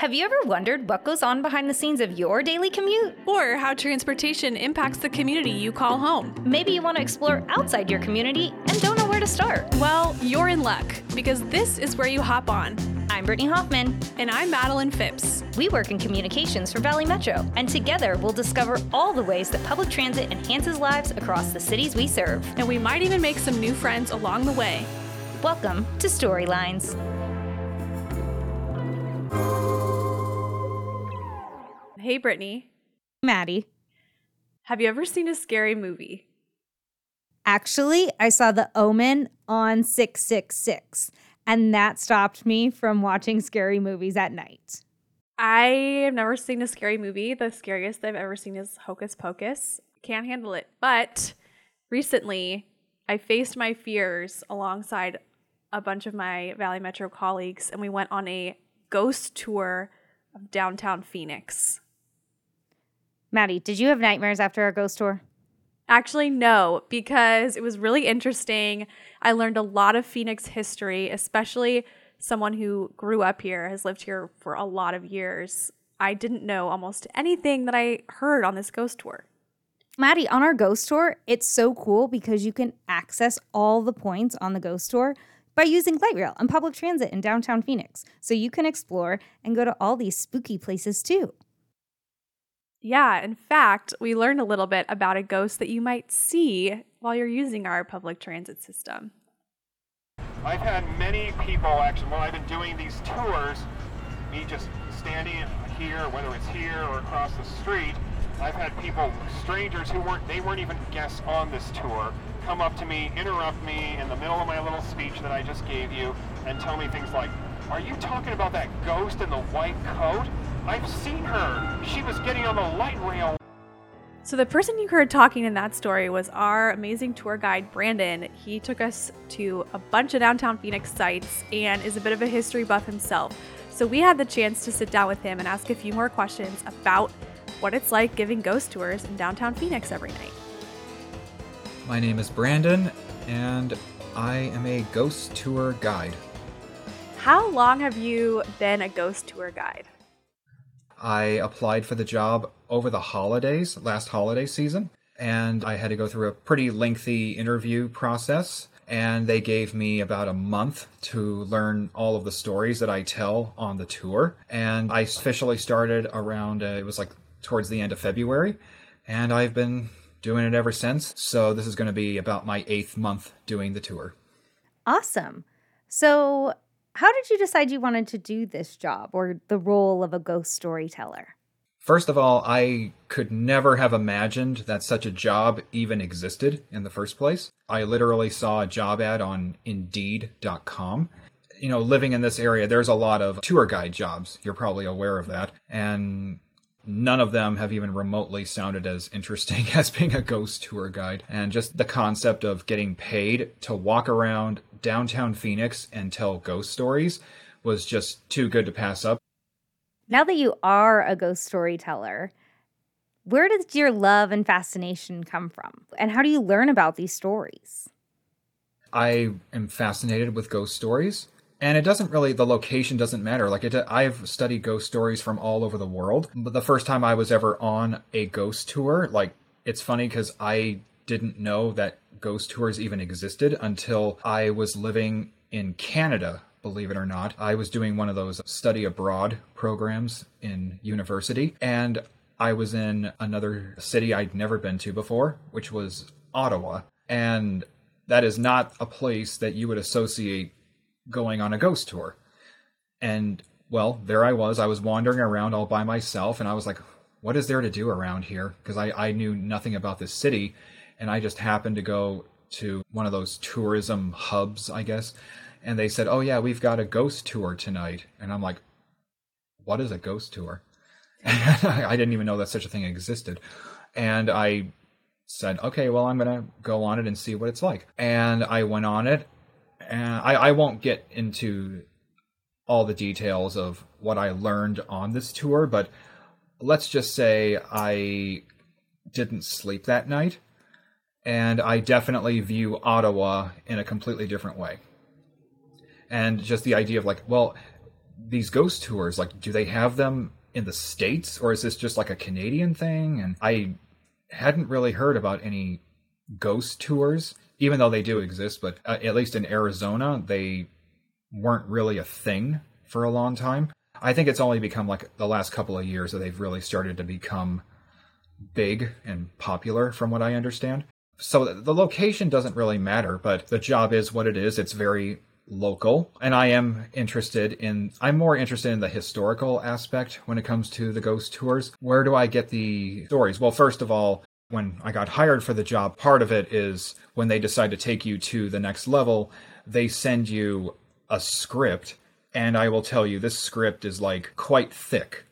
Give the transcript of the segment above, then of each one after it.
Have you ever wondered what goes on behind the scenes of your daily commute? Or how transportation impacts the community you call home? Maybe you want to explore outside your community and don't know where to start. Well, you're in luck because this is where you hop on. I'm Brittany Hoffman. And I'm Madeline Phipps. We work in communications for Valley Metro, and together we'll discover all the ways that public transit enhances lives across the cities we serve. And we might even make some new friends along the way. Welcome to Storylines. Hey, Brittany. Maddie. Have you ever seen a scary movie? Actually, I saw The Omen on 666, and that stopped me from watching scary movies at night. I have never seen a scary movie. The scariest I've ever seen is Hocus Pocus. Can't handle it. But recently, I faced my fears alongside a bunch of my Valley Metro colleagues, and we went on a ghost tour of downtown Phoenix. Maddie, did you have nightmares after our ghost tour? Actually, no, because it was really interesting. I learned a lot of Phoenix history, especially someone who grew up here, has lived here for a lot of years. I didn't know almost anything that I heard on this ghost tour. Maddie, on our ghost tour, it's so cool because you can access all the points on the ghost tour by using light rail and public transit in downtown Phoenix. So you can explore and go to all these spooky places too. Yeah, in fact, we learned a little bit about a ghost that you might see while you're using our public transit system. I've had many people actually, while I've been doing these tours, me just standing here, whether it's here or across the street, I've had people, strangers who weren't, they weren't even guests on this tour, come up to me, interrupt me in the middle of my little speech that I just gave you, and tell me things like, are you talking about that ghost in the white coat? I've seen her. She was getting on the light rail. So, the person you heard talking in that story was our amazing tour guide, Brandon. He took us to a bunch of downtown Phoenix sites and is a bit of a history buff himself. So, we had the chance to sit down with him and ask a few more questions about what it's like giving ghost tours in downtown Phoenix every night. My name is Brandon, and I am a ghost tour guide. How long have you been a ghost tour guide? I applied for the job over the holidays, last holiday season, and I had to go through a pretty lengthy interview process. And they gave me about a month to learn all of the stories that I tell on the tour. And I officially started around, uh, it was like towards the end of February. And I've been doing it ever since. So this is going to be about my eighth month doing the tour. Awesome. So, how did you decide you wanted to do this job or the role of a ghost storyteller? First of all, I could never have imagined that such a job even existed in the first place. I literally saw a job ad on Indeed.com. You know, living in this area, there's a lot of tour guide jobs. You're probably aware of that. And none of them have even remotely sounded as interesting as being a ghost tour guide. And just the concept of getting paid to walk around downtown Phoenix and tell ghost stories was just too good to pass up. Now that you are a ghost storyteller, where does your love and fascination come from? And how do you learn about these stories? I am fascinated with ghost stories and it doesn't really the location doesn't matter. Like it i've studied ghost stories from all over the world but the first time i was ever on a ghost tour like it's funny because i didn't know that ghost tours even existed until i was living in canada believe it or not. I was doing one of those study abroad programs in university and i was in another city i'd never been to before which was ottawa. And that is not a place that you would associate going on a ghost tour. And well, there I was. I was wandering around all by myself, and I was like, what is there to do around here? Because I, I knew nothing about this city, and I just happened to go to one of those tourism hubs, I guess. And they said, oh, yeah, we've got a ghost tour tonight. And I'm like, what is a ghost tour? I didn't even know that such a thing existed. And I said, okay, well, I'm going to go on it and see what it's like. And I went on it, and I, I won't get into all the details of what I learned on this tour, but let's just say I didn't sleep that night, and I definitely view Ottawa in a completely different way. And just the idea of like, well, these ghost tours, like, do they have them in the States or is this just like a Canadian thing? And I hadn't really heard about any ghost tours, even though they do exist, but uh, at least in Arizona, they weren't really a thing for a long time. I think it's only become like the last couple of years that they've really started to become big and popular, from what I understand. So the location doesn't really matter, but the job is what it is. It's very local and i am interested in i'm more interested in the historical aspect when it comes to the ghost tours where do i get the stories well first of all when i got hired for the job part of it is when they decide to take you to the next level they send you a script and i will tell you this script is like quite thick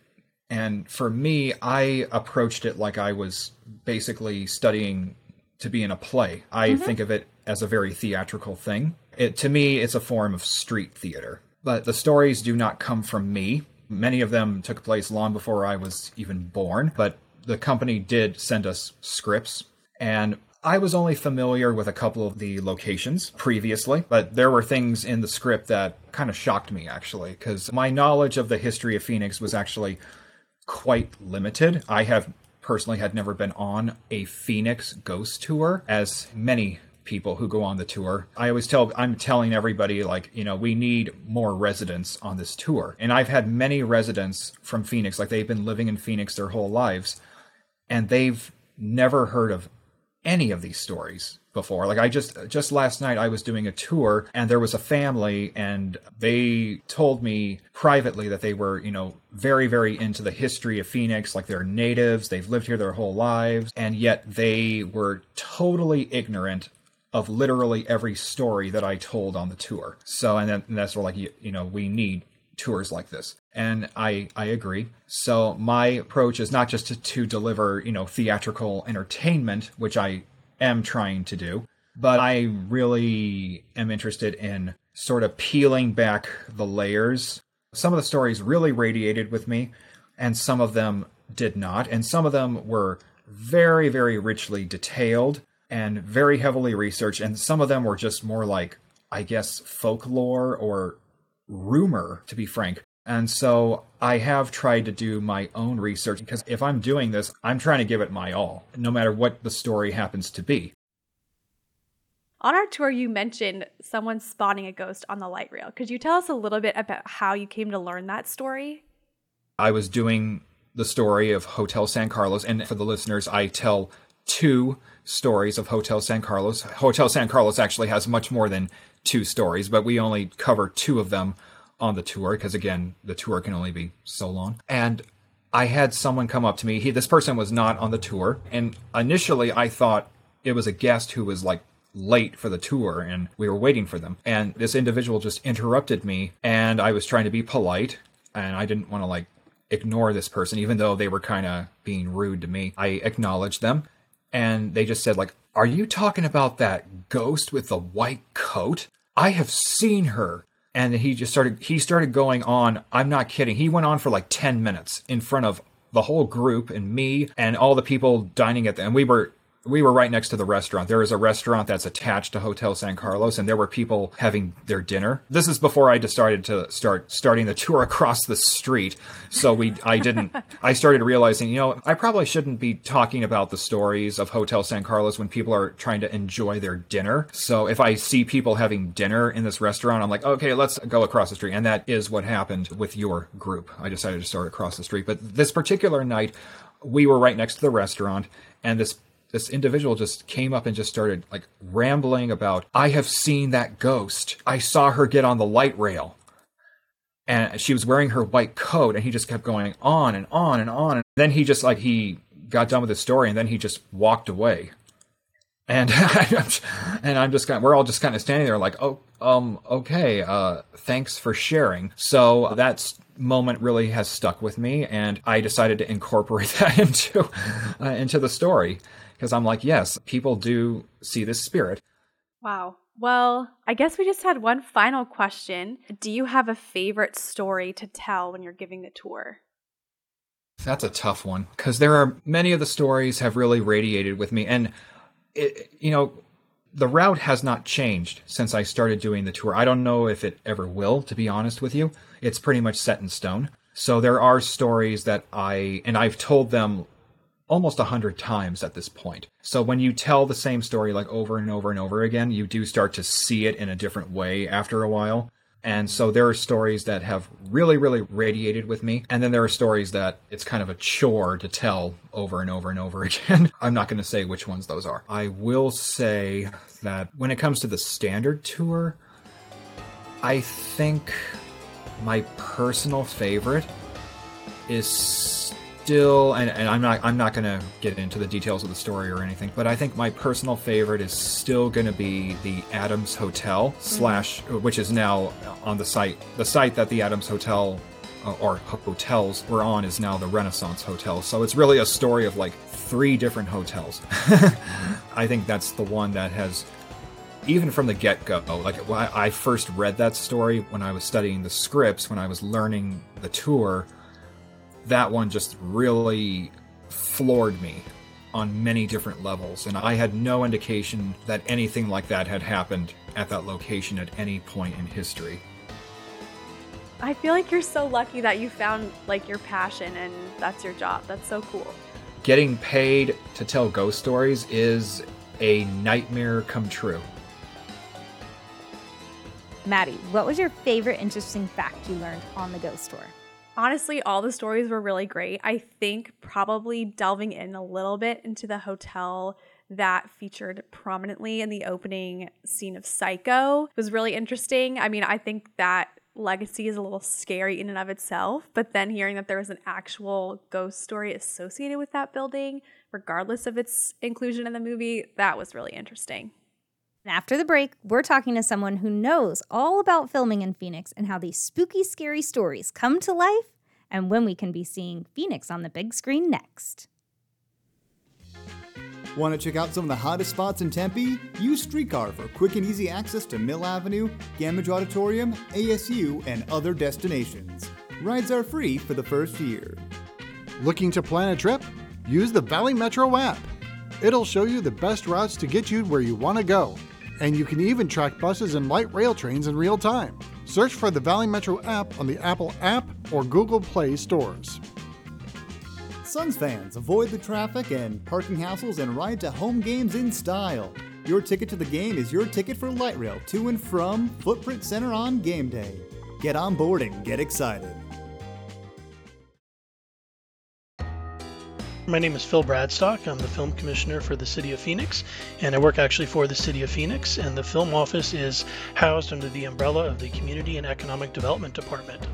and for me i approached it like i was basically studying to be in a play i mm-hmm. think of it as a very theatrical thing it, to me, it's a form of street theater. But the stories do not come from me. Many of them took place long before I was even born, but the company did send us scripts. And I was only familiar with a couple of the locations previously, but there were things in the script that kind of shocked me actually, because my knowledge of the history of Phoenix was actually quite limited. I have personally had never been on a Phoenix ghost tour, as many people who go on the tour. I always tell I'm telling everybody like, you know, we need more residents on this tour. And I've had many residents from Phoenix like they've been living in Phoenix their whole lives and they've never heard of any of these stories before. Like I just just last night I was doing a tour and there was a family and they told me privately that they were, you know, very very into the history of Phoenix, like they're natives, they've lived here their whole lives, and yet they were totally ignorant of literally every story that I told on the tour. So, and, then, and that's where like you, you know we need tours like this, and I I agree. So my approach is not just to, to deliver you know theatrical entertainment, which I am trying to do, but I really am interested in sort of peeling back the layers. Some of the stories really radiated with me, and some of them did not, and some of them were very very richly detailed and very heavily researched, and some of them were just more like, I guess, folklore or rumor, to be frank. And so I have tried to do my own research because if I'm doing this, I'm trying to give it my all, no matter what the story happens to be. On our tour, you mentioned someone spawning a ghost on the light rail. Could you tell us a little bit about how you came to learn that story? I was doing the story of Hotel San Carlos, and for the listeners, I tell two stories of Hotel San Carlos. Hotel San Carlos actually has much more than two stories, but we only cover two of them on the tour because again, the tour can only be so long. And I had someone come up to me. He this person was not on the tour, and initially I thought it was a guest who was like late for the tour and we were waiting for them. And this individual just interrupted me and I was trying to be polite and I didn't want to like ignore this person even though they were kind of being rude to me. I acknowledged them and they just said like are you talking about that ghost with the white coat i have seen her and he just started he started going on i'm not kidding he went on for like 10 minutes in front of the whole group and me and all the people dining at the and we were we were right next to the restaurant. There is a restaurant that's attached to Hotel San Carlos, and there were people having their dinner. This is before I decided to start starting the tour across the street. So we, I didn't. I started realizing, you know, I probably shouldn't be talking about the stories of Hotel San Carlos when people are trying to enjoy their dinner. So if I see people having dinner in this restaurant, I'm like, okay, let's go across the street, and that is what happened with your group. I decided to start across the street, but this particular night, we were right next to the restaurant, and this this individual just came up and just started like rambling about, I have seen that ghost. I saw her get on the light rail. And she was wearing her white coat, and he just kept going on and on and on. And then he just like he got done with his story, and then he just walked away. And and I'm just kind of, we're all just kind of standing there like, oh, um, okay, uh, thanks for sharing. So that moment really has stuck with me, and I decided to incorporate that into uh, into the story because I'm like, yes, people do see this spirit. Wow. Well, I guess we just had one final question. Do you have a favorite story to tell when you're giving the tour? That's a tough one because there are many of the stories have really radiated with me. And, it, you know, The route has not changed since I started doing the tour. I don't know if it ever will, to be honest with you. It's pretty much set in stone. So there are stories that I, and I've told them almost a hundred times at this point. So when you tell the same story like over and over and over again, you do start to see it in a different way after a while. And so there are stories that have really, really radiated with me. And then there are stories that it's kind of a chore to tell over and over and over again. I'm not going to say which ones those are. I will say that when it comes to the standard tour, I think my personal favorite is still and, and I'm not I'm not gonna get into the details of the story or anything, but I think my personal favorite is still gonna be the Adams Hotel slash which is now on the site the site that the Adams Hotel uh, or hotels were on is now the Renaissance Hotel. So it's really a story of like three different hotels. I think that's the one that has even from the get go, like I first read that story when I was studying the scripts, when I was learning the tour, that one just really floored me on many different levels. And I had no indication that anything like that had happened at that location at any point in history. I feel like you're so lucky that you found like your passion and that's your job. That's so cool. Getting paid to tell ghost stories is a nightmare come true. Maddie, what was your favorite interesting fact you learned on the ghost tour? Honestly, all the stories were really great. I think probably delving in a little bit into the hotel that featured prominently in the opening scene of Psycho was really interesting. I mean, I think that legacy is a little scary in and of itself, but then hearing that there was an actual ghost story associated with that building, regardless of its inclusion in the movie, that was really interesting. And after the break, we're talking to someone who knows all about filming in Phoenix and how these spooky, scary stories come to life and when we can be seeing Phoenix on the big screen next. Want to check out some of the hottest spots in Tempe? Use Streetcar for quick and easy access to Mill Avenue, Gammage Auditorium, ASU, and other destinations. Rides are free for the first year. Looking to plan a trip? Use the Valley Metro app. It'll show you the best routes to get you where you want to go. And you can even track buses and light rail trains in real time. Search for the Valley Metro app on the Apple App or Google Play stores. Suns fans, avoid the traffic and parking hassles and ride to home games in style. Your ticket to the game is your ticket for light rail to and from Footprint Center on game day. Get on board and get excited. My name is Phil Bradstock. I'm the film commissioner for the City of Phoenix, and I work actually for the City of Phoenix. And the film office is housed under the umbrella of the Community and Economic Development Department.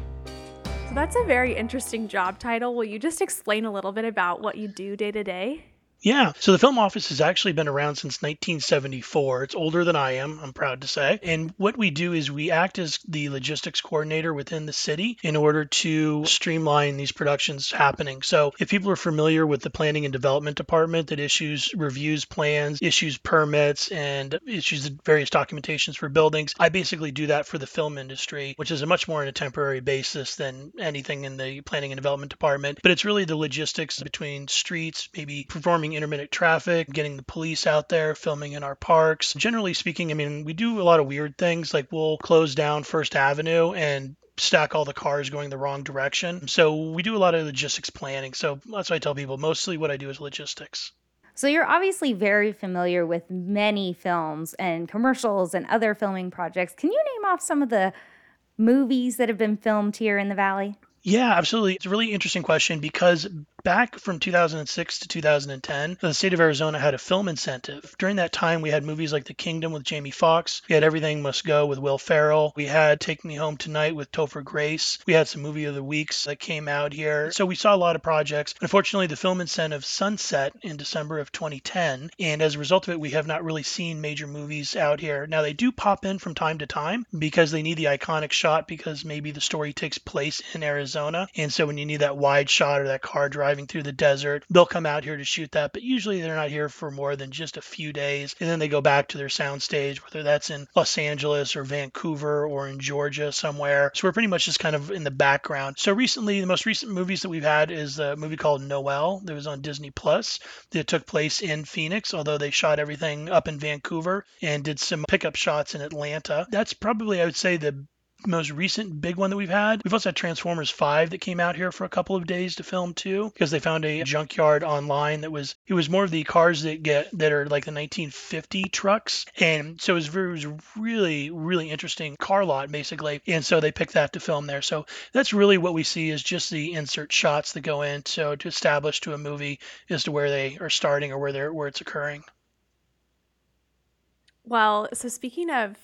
So that's a very interesting job title. Will you just explain a little bit about what you do day to day? Yeah, so the film office has actually been around since 1974. It's older than I am, I'm proud to say. And what we do is we act as the logistics coordinator within the city in order to streamline these productions happening. So if people are familiar with the planning and development department that issues reviews plans, issues permits, and issues various documentations for buildings, I basically do that for the film industry, which is a much more on a temporary basis than anything in the planning and development department. But it's really the logistics between streets, maybe performing intermittent traffic, getting the police out there, filming in our parks. Generally speaking, I mean, we do a lot of weird things like we'll close down First Avenue and stack all the cars going the wrong direction. So we do a lot of logistics planning. So that's what I tell people. Mostly what I do is logistics. So you're obviously very familiar with many films and commercials and other filming projects. Can you name off some of the movies that have been filmed here in the Valley? Yeah, absolutely. It's a really interesting question because back from 2006 to 2010, the state of Arizona had a film incentive. During that time, we had movies like The Kingdom with Jamie Foxx. We had Everything Must Go with Will Ferrell. We had Take Me Home Tonight with Topher Grace. We had some movie of the weeks that came out here. So we saw a lot of projects. Unfortunately, the film incentive sunset in December of 2010, and as a result of it, we have not really seen major movies out here. Now they do pop in from time to time because they need the iconic shot because maybe the story takes place in Arizona Arizona. And so when you need that wide shot or that car driving through the desert, they'll come out here to shoot that. But usually they're not here for more than just a few days. And then they go back to their soundstage, whether that's in Los Angeles or Vancouver or in Georgia somewhere. So we're pretty much just kind of in the background. So recently, the most recent movies that we've had is a movie called Noel that was on Disney Plus that took place in Phoenix, although they shot everything up in Vancouver and did some pickup shots in Atlanta. That's probably, I would say, the most recent big one that we've had. We've also had Transformers 5 that came out here for a couple of days to film too because they found a junkyard online that was it was more of the cars that get that are like the 1950 trucks and so it was, very, it was really really interesting car lot basically and so they picked that to film there. So that's really what we see is just the insert shots that go in so to establish to a movie as to where they are starting or where they're where it's occurring. Well, so speaking of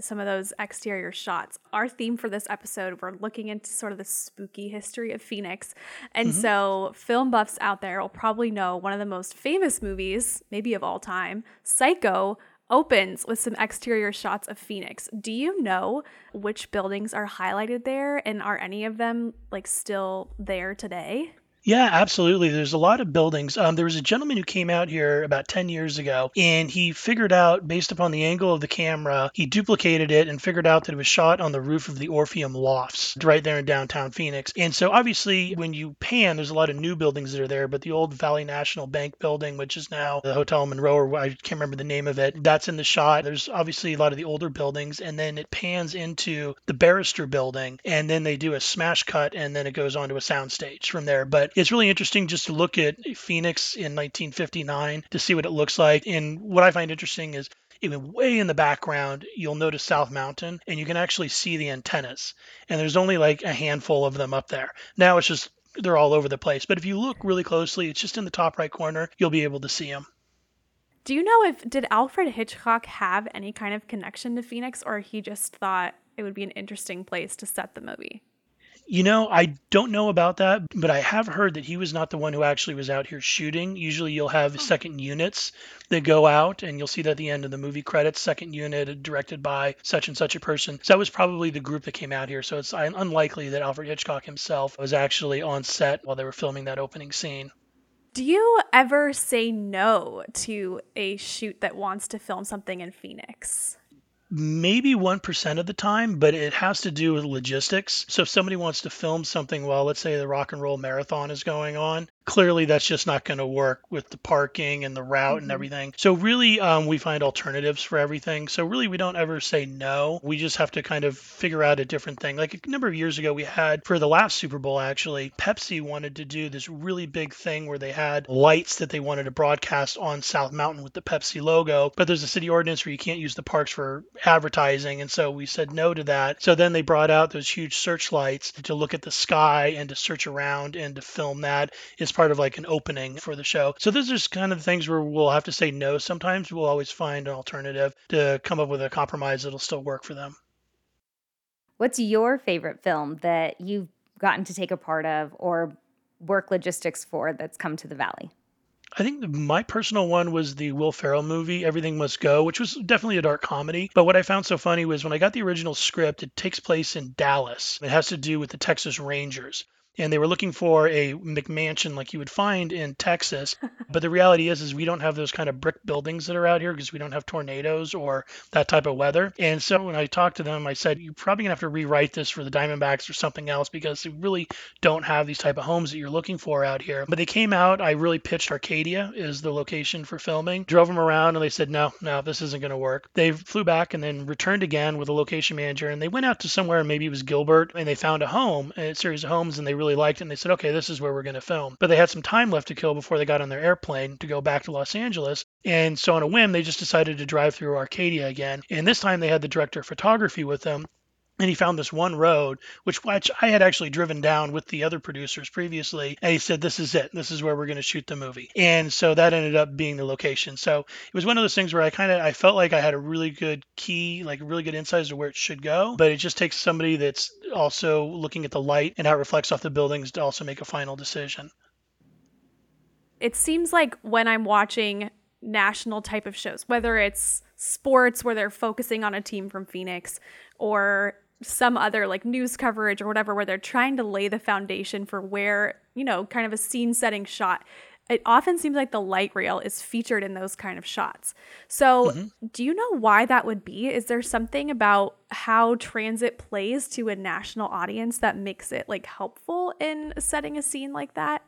some of those exterior shots. Our theme for this episode, we're looking into sort of the spooky history of Phoenix. And mm-hmm. so, film buffs out there will probably know one of the most famous movies, maybe of all time, Psycho, opens with some exterior shots of Phoenix. Do you know which buildings are highlighted there and are any of them like still there today? Yeah, absolutely. There's a lot of buildings. Um, there was a gentleman who came out here about 10 years ago, and he figured out, based upon the angle of the camera, he duplicated it and figured out that it was shot on the roof of the Orpheum Lofts right there in downtown Phoenix. And so, obviously, when you pan, there's a lot of new buildings that are there, but the old Valley National Bank building, which is now the Hotel Monroe, or I can't remember the name of it, that's in the shot. There's obviously a lot of the older buildings, and then it pans into the Barrister building, and then they do a smash cut, and then it goes on to a soundstage from there. But it's really interesting just to look at Phoenix in 1959 to see what it looks like. And what I find interesting is even way in the background, you'll notice South Mountain and you can actually see the antennas. And there's only like a handful of them up there. Now it's just they're all over the place. But if you look really closely, it's just in the top right corner, you'll be able to see them. Do you know if did Alfred Hitchcock have any kind of connection to Phoenix or he just thought it would be an interesting place to set the movie? You know, I don't know about that, but I have heard that he was not the one who actually was out here shooting. Usually you'll have oh. second units that go out, and you'll see that at the end of the movie credits, second unit directed by such and such a person. So that was probably the group that came out here. So it's unlikely that Alfred Hitchcock himself was actually on set while they were filming that opening scene. Do you ever say no to a shoot that wants to film something in Phoenix? Maybe 1% of the time, but it has to do with logistics. So if somebody wants to film something while, let's say, the rock and roll marathon is going on, clearly that's just not going to work with the parking and the route mm-hmm. and everything. So really, um, we find alternatives for everything. So really, we don't ever say no. We just have to kind of figure out a different thing. Like a number of years ago, we had for the last Super Bowl, actually, Pepsi wanted to do this really big thing where they had lights that they wanted to broadcast on South Mountain with the Pepsi logo. But there's a city ordinance where you can't use the parks for advertising. And so we said no to that. So then they brought out those huge searchlights to look at the sky and to search around and to film that. It's part of like an opening for the show. So those are just kind of things where we'll have to say no. Sometimes we'll always find an alternative to come up with a compromise that'll still work for them. What's your favorite film that you've gotten to take a part of or work logistics for that's come to the Valley? I think my personal one was the Will Ferrell movie, Everything Must Go, which was definitely a dark comedy. But what I found so funny was when I got the original script, it takes place in Dallas. It has to do with the Texas Rangers and they were looking for a McMansion like you would find in Texas. but the reality is, is we don't have those kind of brick buildings that are out here because we don't have tornadoes or that type of weather. And so when I talked to them, I said, you're probably gonna have to rewrite this for the Diamondbacks or something else because they really don't have these type of homes that you're looking for out here. But they came out. I really pitched Arcadia is the location for filming. Drove them around, and they said, no, no, this isn't gonna work. They flew back and then returned again with a location manager, and they went out to somewhere, maybe it was Gilbert, and they found a home, a series of homes, and they really really liked it and they said, okay, this is where we're going to film. But they had some time left to kill before they got on their airplane to go back to Los Angeles. And so on a whim, they just decided to drive through Arcadia again. And this time they had the director of photography with them and he found this one road which, which i had actually driven down with the other producers previously and he said this is it. This is where we're going to shoot the movie. And so that ended up being the location. So it was one of those things where i kind of i felt like i had a really good key like really good insight as to where it should go but it just takes somebody that's also looking at the light and how it reflects off the buildings to also make a final decision. It seems like when i'm watching national type of shows whether it's sports where they're focusing on a team from phoenix or some other like news coverage or whatever where they're trying to lay the foundation for where, you know, kind of a scene setting shot. It often seems like the light rail is featured in those kind of shots. So, Mm-hmm. do you know why that would be? Is there something about how transit plays to a national audience that makes it like helpful in setting a scene like that?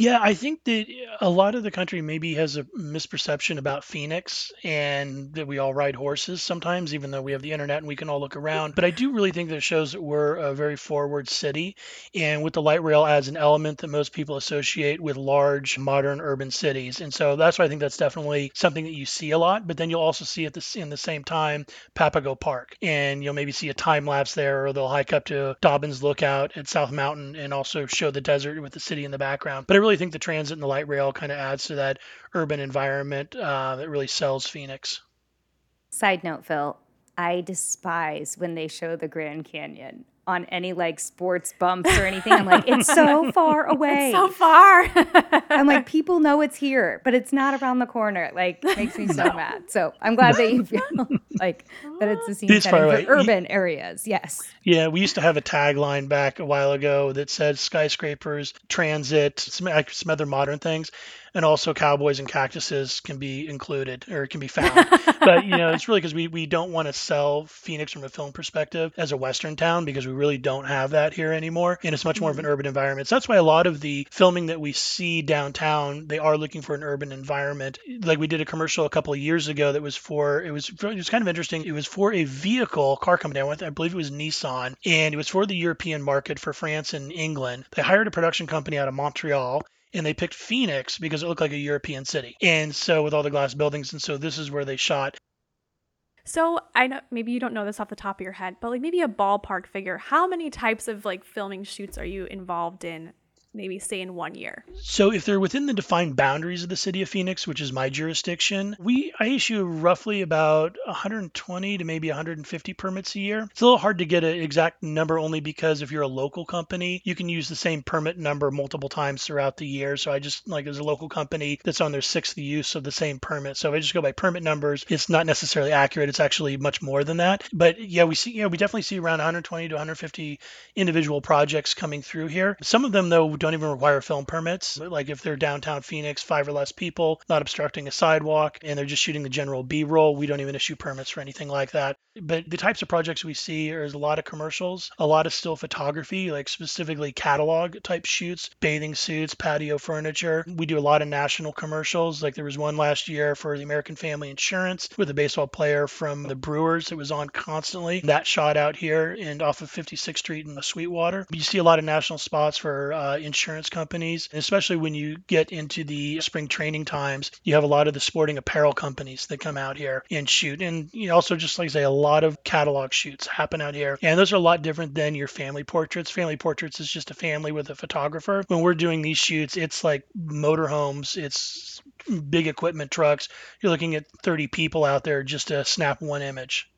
Yeah, I think that uh, a lot of the country maybe has a misperception about Phoenix and that we all ride horses sometimes, even though we have the internet and we can all look around. But I do really think that it shows that we're a very forward city. And with the light rail adds an element that most people associate with large, modern urban cities. And so that's why I think that's definitely something that you see a lot. But then you'll also see at the, in the same time Papago Park. And you'll maybe see a time lapse there, or they'll hike up to Dobbins Lookout at South Mountain and also show the desert with the city in the background. But I really think the transit and the light rail kind of adds to that urban environment uh, that really sells Phoenix. Side note, Phil, I despise when they show the Grand Canyon on any like sports bumps or anything. I'm like, it's so far away. So far. I'm like, people know it's here, but it's not around the corner. Like, makes me so mad. So I'm glad that you feel like that it's a scene It's far setting away. for urban areas. Yes. Yeah, we used to have a tagline back a while ago that said skyscrapers, transit, some, like some other modern things, and also cowboys and cactuses can be included or can be found. but you know, it's really because we we don't want to sell Phoenix from a film perspective as a western town because we really don't have that here anymore, and it's much more of an mm-hmm. urban environment. So that's why a lot of the filming that we see downtown, they are looking for an urban environment. Like we did a commercial a couple of years ago that was for it was it was kind of interesting. It was for a vehicle car company. I went, I believe it was Nissan, and it was for the European market for France and England. They hired a production company out of Montreal and they picked Phoenix because it looked like a European city. And so with all the glass buildings, and so this is where they shot. So I know maybe you don't know this off the top of your head, but like maybe a ballpark figure. How many types of like filming shoots are you involved in? Maybe say in one year. So if they're within the defined boundaries of the city of Phoenix, which is my jurisdiction, we I issue roughly about 120 to maybe 150 permits a year. It's a little hard to get an exact number only because if you're a local company, you can use the same permit number multiple times throughout the year. So I just like as a local company that's on their sixth use of the same permit. So if I just go by permit numbers, it's not necessarily accurate. It's actually much more than that. But yeah, we see yeah, we definitely see around 120 to 150 individual projects coming through here. Some of them though don't even require film permits. Like if they're downtown Phoenix, five or less people, not obstructing a sidewalk, and they're just shooting the general B-roll, we don't even issue permits for anything like that. But the types of projects we see are a lot of commercials, a lot of still photography, like specifically catalog type shoots, bathing suits, patio furniture. We do a lot of national commercials. Like there was one last year for the American Family Insurance with a baseball player from the Brewers that was on constantly. That shot out here and off of 56th Street in the Sweetwater. You see a lot of national spots for uh, insurance companies, especially when you get into the spring training times, you have a lot of the sporting apparel companies that come out here and shoot. And you also just like I say, a lot of catalog shoots happen out here. And those are a lot different than your family portraits. Family portraits is just a family with a photographer. When we're doing these shoots, it's like motorhomes, it's big equipment trucks. You're looking at 30 people out there just to snap one image.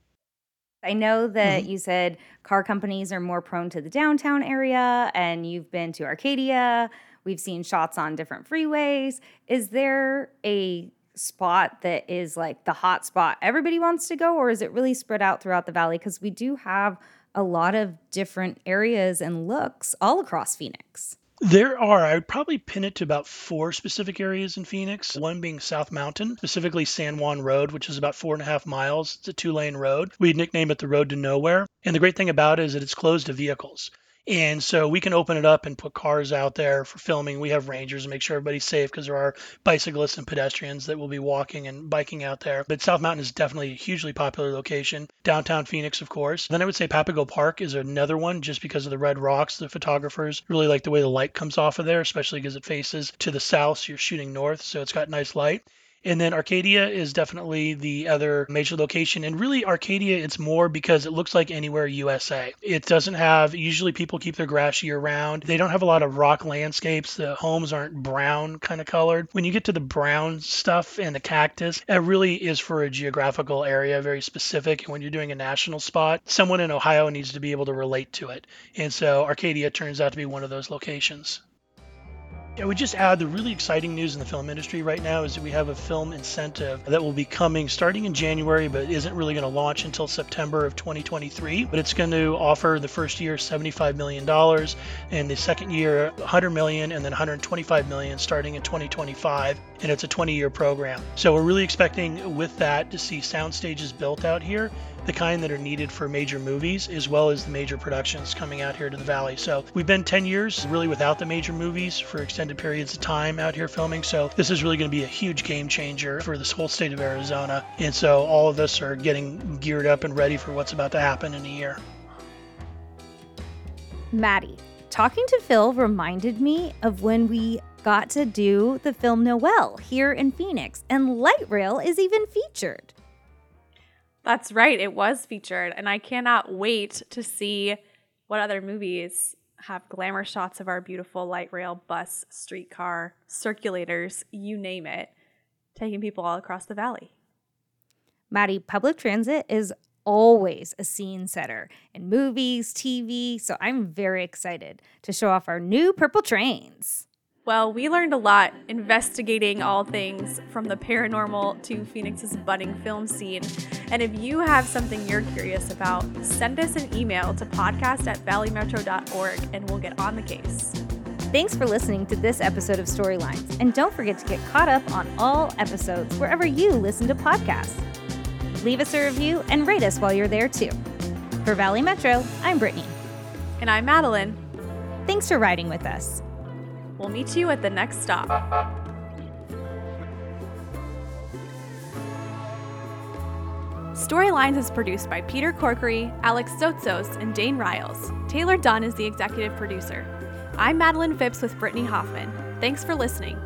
I know that Mm-hmm. you said car companies are more prone to the downtown area and you've been to Arcadia. We've seen shots on different freeways. Is there a spot that is like the hot spot everybody wants to go, or is it really spread out throughout the valley? Because we do have a lot of different areas and looks all across Phoenix. There are. I would probably pin it to about four specific areas in Phoenix. One being South Mountain, specifically San Juan Road, which is about four and a half miles. It's a two lane road. We nickname it the Road to Nowhere. And the great thing about it is that it's closed to vehicles. And so we can open it up and put cars out there for filming. We have rangers and make sure everybody's safe because there are bicyclists and pedestrians that will be walking and biking out there. But South Mountain is definitely a hugely popular location. Downtown Phoenix, of course. Then I would say Papago Park is another one just because of the red rocks. The photographers really like the way the light comes off of there, especially because it faces to the south. So you're shooting north, so it's got nice light. And then Arcadia is definitely the other major location. And really, Arcadia, it's more because it looks like anywhere USA. It doesn't have, usually people keep their grass year round. They don't have a lot of rock landscapes. The homes aren't brown kind of colored. When you get to the brown stuff and the cactus, it really is for a geographical area, very specific. And when you're doing a national spot, someone in Ohio needs to be able to relate to it. And so Arcadia turns out to be one of those locations. I would just add the really exciting news in the film industry right now is that we have a film incentive that will be coming starting in January, but isn't really going to launch until September of 2023. But it's going to offer the first year $75 million, and the second year 100 million, and then 125 million starting in 2025. And it's a 20-year program. So we're really expecting with that to see sound stages built out here the kind that are needed for major movies as well as the major productions coming out here to the valley. So we've been 10 years really without the major movies for extended periods of time out here filming. So this is really going to be a huge game changer for this whole state of Arizona. And so all of us are getting geared up and ready for what's about to happen in a year. Maddie, talking to Phil reminded me of when we got to do the film Noel here in Phoenix, and Light Rail is even featured. That's right. It was featured. And I cannot wait to see what other movies have glamour shots of our beautiful light rail, bus, streetcar, circulators, you name it, taking people all across the valley. Maddie, public transit is always a scene setter in movies, TV, so I'm very excited to show off our new purple trains. Well, we learned a lot investigating all things from the paranormal to Phoenix's budding film scene. And if you have something you're curious about, send us an email to podcast at valleymetro.org and we'll get on the case. Thanks for listening to this episode of Storylines, and don't forget to get caught up on all episodes wherever you listen to podcasts. Leave us a review and rate us while you're there too. For Valley Metro, I'm Brittany. And I'm Madeline. Thanks for riding with us. We'll meet you at the next stop. Storylines is produced by Peter Corkery, Alex Sotzos, and Dane Riles. Taylor Dunn is the executive producer. I'm Madeline Phipps with Brittany Hoffman. Thanks for listening.